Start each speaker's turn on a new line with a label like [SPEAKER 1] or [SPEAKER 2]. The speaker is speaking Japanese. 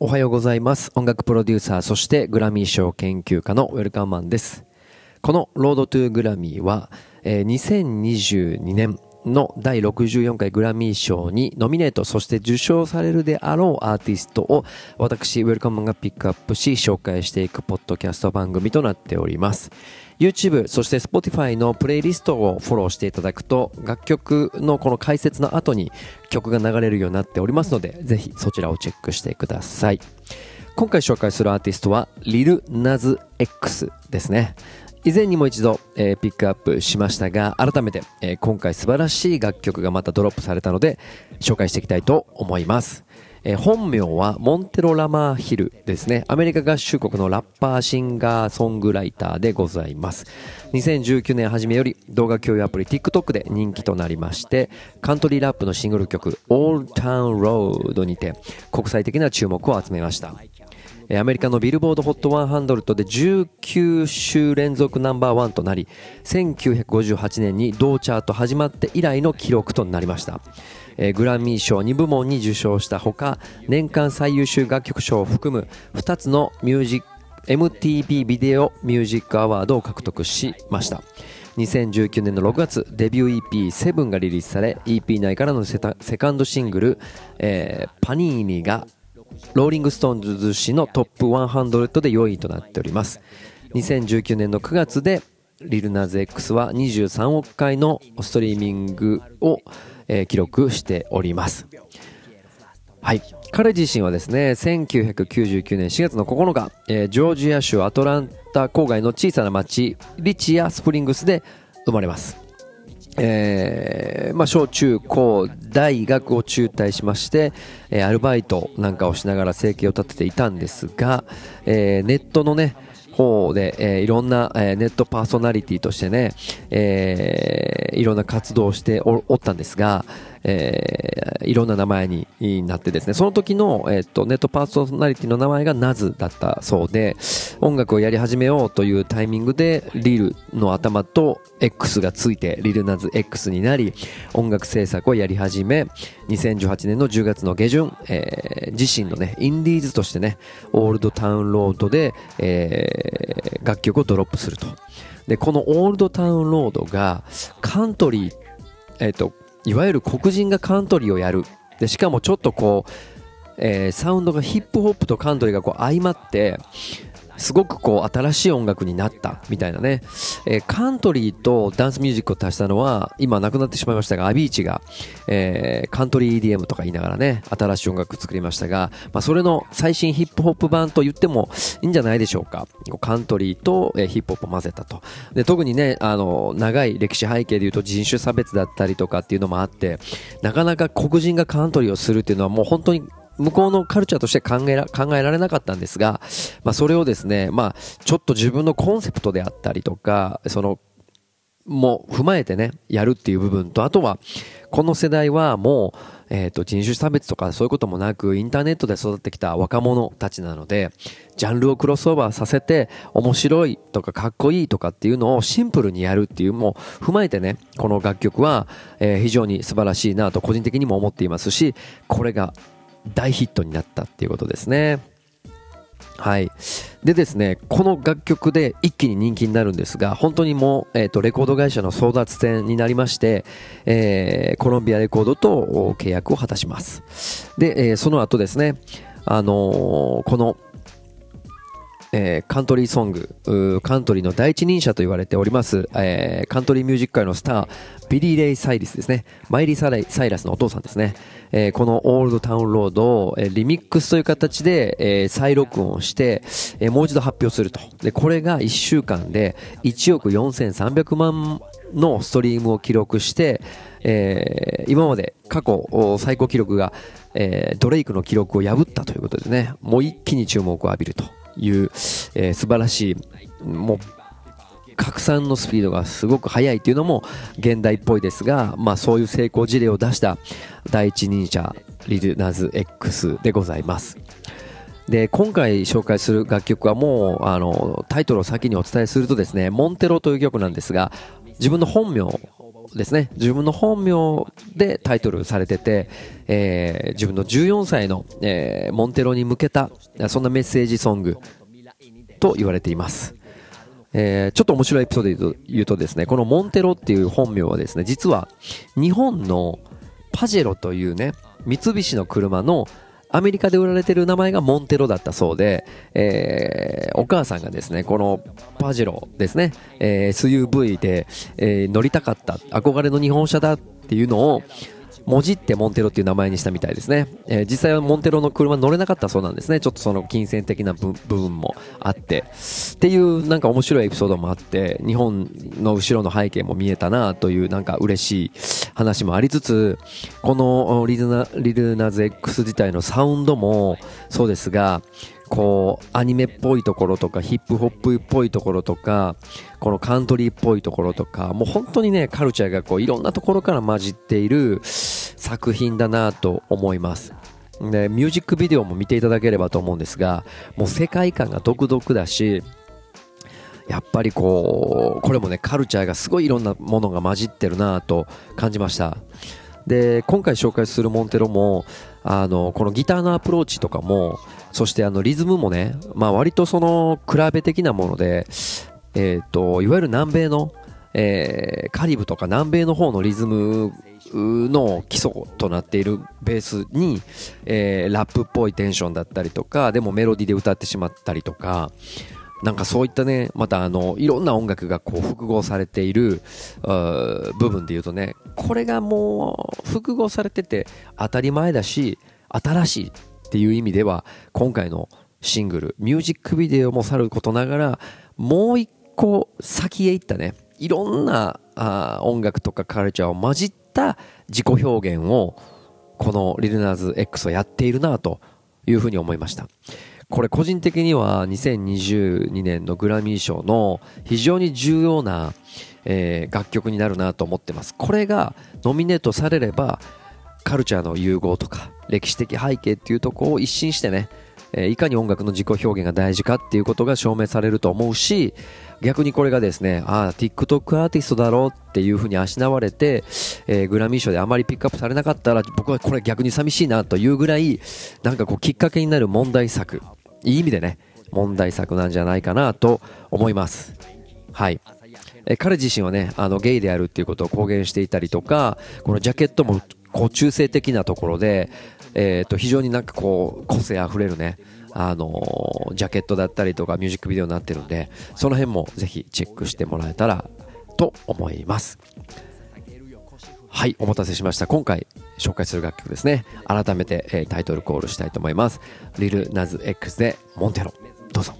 [SPEAKER 1] おはようございます。音楽プロデューサー、そしてグラミー賞研究家のウェルカンマンです。このロードトゥーグラミーは、えー2022年の第64回グラミー賞にノミネート、そして受賞されるであろうアーティストを私、ウェルカムがピックアップし、紹介していくポッドキャスト番組となっております。YouTube、そして Spotify のプレイリストをフォローしていただくと、楽曲のこの解説の後に曲が流れるようになっておりますので、ぜひそちらをチェックしてください。今回紹介するアーティストは、リル・ナズ X ですね。以前にも一度、えーピックアップしましたが、改めて、えー今回素晴らしい楽曲がまたドロップされたので、紹介していきたいと思います。えー本名はモンテロ・ラマーヒルですね。アメリカ合衆国のラッパー、シンガー、ソングライターでございます。2019年初めより動画共有アプリ TikTok で人気となりまして、カントリーラップのシングル曲 Old Town Road にて国際的な注目を集めました。アメリカのビルボード HOT100 で19週連続ナンバーワンとなり1958年に同チャート始まって以来の記録となりました、えグラミー賞2部門に受賞したほか年間最優秀楽曲賞を含む2つのミュージック MTV ビデオミュージックアワードを獲得しました。2019年の6月デビュー EP7 がリリースされ EP 内からのセタセカンドシングル、えーパニーニがローリングストーンズ誌のトップ100で4位となっております。2019年の9月でリルナーズ X は23億回のストリーミングを、えー記録しております。はい。彼自身はですね、1999年4月の9日、えージョージア州アトランタ郊外の小さな町、リシア・スプリングスで生まれます。えーまあ、小中高大学を中退しまして、えーアルバイトなんかをしながら生計を立てていたんですが、えーネットのね方で、えいろんな、えネットパーソナリティとしてね、えいろんな活動をしておったんですが、えーいろんな名前になってですね。その時の、えー、とネットパーソナリティの名前がナズだったそうで音楽をやり始めようというタイミングでリルの頭と X がついてリルナズ X になり音楽制作をやり始め2018年の10月の下旬、えー自身のねインディーズとしてねオールドタウンロードで、えー楽曲をドロップすると。でこのオールドタウンロードがカントリーえっ、といわゆる黒人がカントリーをやる。でしかもちょっとこう、えーサウンドがヒップホップとカントリーがこう相まってすごくこう新しい音楽になったみたいなね、えーカントリーとダンスミュージックを足したのは今なくなってしまいましたがアビーチが、えーカントリー EDM とか言いながらね新しい音楽作りましたが、まあ、それの最新ヒップホップ版と言ってもいいんじゃないでしょうか。カントリーと、えーヒップホップを混ぜたと。で特にねあの長い歴史背景でいうと人種差別だったりとかっていうのもあってなかなか黒人がカントリーをするっていうのはもう本当に向こうのカルチャーとして考えら考えられなかったんですが、まあ、それをですね、まあ、ちょっと自分のコンセプトであったりとかそのも踏まえてねやるっていう部分とあとはこの世代はもう、えー、と人種差別とかそういうこともなくインターネットで育ってきた若者たちなのでジャンルをクロスオーバーさせて面白いとかかっこいいとかっていうのをシンプルにやるっていうもう踏まえてねこの楽曲は、えー非常に素晴らしいなと個人的にも思っていますしこれが大ヒットになったっていうことですね。はい。でですね、この楽曲で一気に人気になるんですが、本当にもう、えっ、と、レコード会社の争奪戦になりまして、えーコロンビアレコードと契約を果たします。で、えーその後ですね、あのーこの、えーカントリーソング、カントリーの第一人者と言われております、えーカントリーミュージック界のスター、ビリー・レイ・サイリスですね。マイリー・サイサイラスのお父さんですね。えーこのオールドタウンロードを、えーリミックスという形で、えー再録音をして、えーもう一度発表すると。で、これが1週間で1億4300万のストリームを記録して、えー今まで過去最高記録が、えードレイクの記録を破ったということでね、もう一気に注目を浴びるという、えー素晴らしい、もう拡散のスピードがすごく速いっていうのも現代っぽいですが、まあ、そういう成功事例を出した第一人者リルナズ X でございます。で今回紹介する楽曲はもうあのタイトルを先にお伝えするとですね「モンテロ」という曲なんですが自分の本名ですね。自分の本名でタイトルされてて、えー、自分の14歳の、えー、モンテロに向けたそんなメッセージソングと言われています。えー、ちょっと面白いエピソードで言うとですね、このモンテロっていう本名はですね、実は日本のパジェロというね、三菱の車のアメリカで売られてる名前がモンテロだったそうで、えー、お母さんがですね、このパジロですね、えー、SUV で、えー、乗りたかった、憧れの日本車だっていうのを、もじってモンテロっていう名前にしたみたいですね、えー、実際はモンテロの車乗れなかったそうなんですね。ちょっとその金銭的な部分もあって。っていうなんか面白いエピソードもあって日本の後ろの背景も見えたなというなんか嬉しい話もありつつこのリルナリルナズ X 自体のサウンドもそうですがこうアニメっぽいところとかヒップホップっぽいところとかこのカントリーっぽいところとかもう本当にねカルチャーがこういろんなところから混じっている作品だなと思います。でミュージックビデオも見ていただければと思うんですがもう世界観が独特だしやっぱりこうこれもねカルチャーがすごいいろんなものが混じってるなと感じました。で今回紹介するモンテロもあのこのギターのアプローチとかもそしてあのリズムもね、まあ、割とその比べ的なもので、えーと、いわゆる南米の、えー、カリブとか南米の方のリズムの基礎となっているベースに、えー、ラップっぽいテンションだったりとかでもメロディーで歌ってしまったりとかなんかそういったねまたあのいろんな音楽がこう複合されている部分で言うとねこれがもう複合されてて当たり前だし新しいっていう意味では今回のシングルミュージックビデオもさることながらもう一個先へ行ったねいろんなあ音楽とかカルチャーを混じってた自己表現をこのリルナーズ X はやっているなというふうに思いました。これ個人的には2022年のグラミー賞の非常に重要な、えー、楽曲になるなと思ってます。これがノミネートされればカルチャーの融合とか歴史的背景っていうとこを一新してね、え、いかに音楽の自己表現が大事かっていうことが証明されると思うし逆にこれがですねああ TikTok アーティストだろうっていうふうにあしなわれて、えー、グラミー賞であまりピックアップされなかったら僕はこれ逆に寂しいなというぐらいなんかこうきっかけになる問題作。いい意味でね問題作なんじゃないかなと思います。はい。え彼自身はねあのゲイであるっていうことを公言していたりとかこのジャケットもこう中性的なところで、えー、と非常になんかこう個性あふれるねあの、ジャケットだったりとかミュージックビデオになってるんでその辺もぜひチェックしてもらえたらと思います。はいお待たせしました。今回紹介する楽曲ですね。改めて、え、タイトルコールしたいと思います。リルナズ X でモンテロ。どうぞ。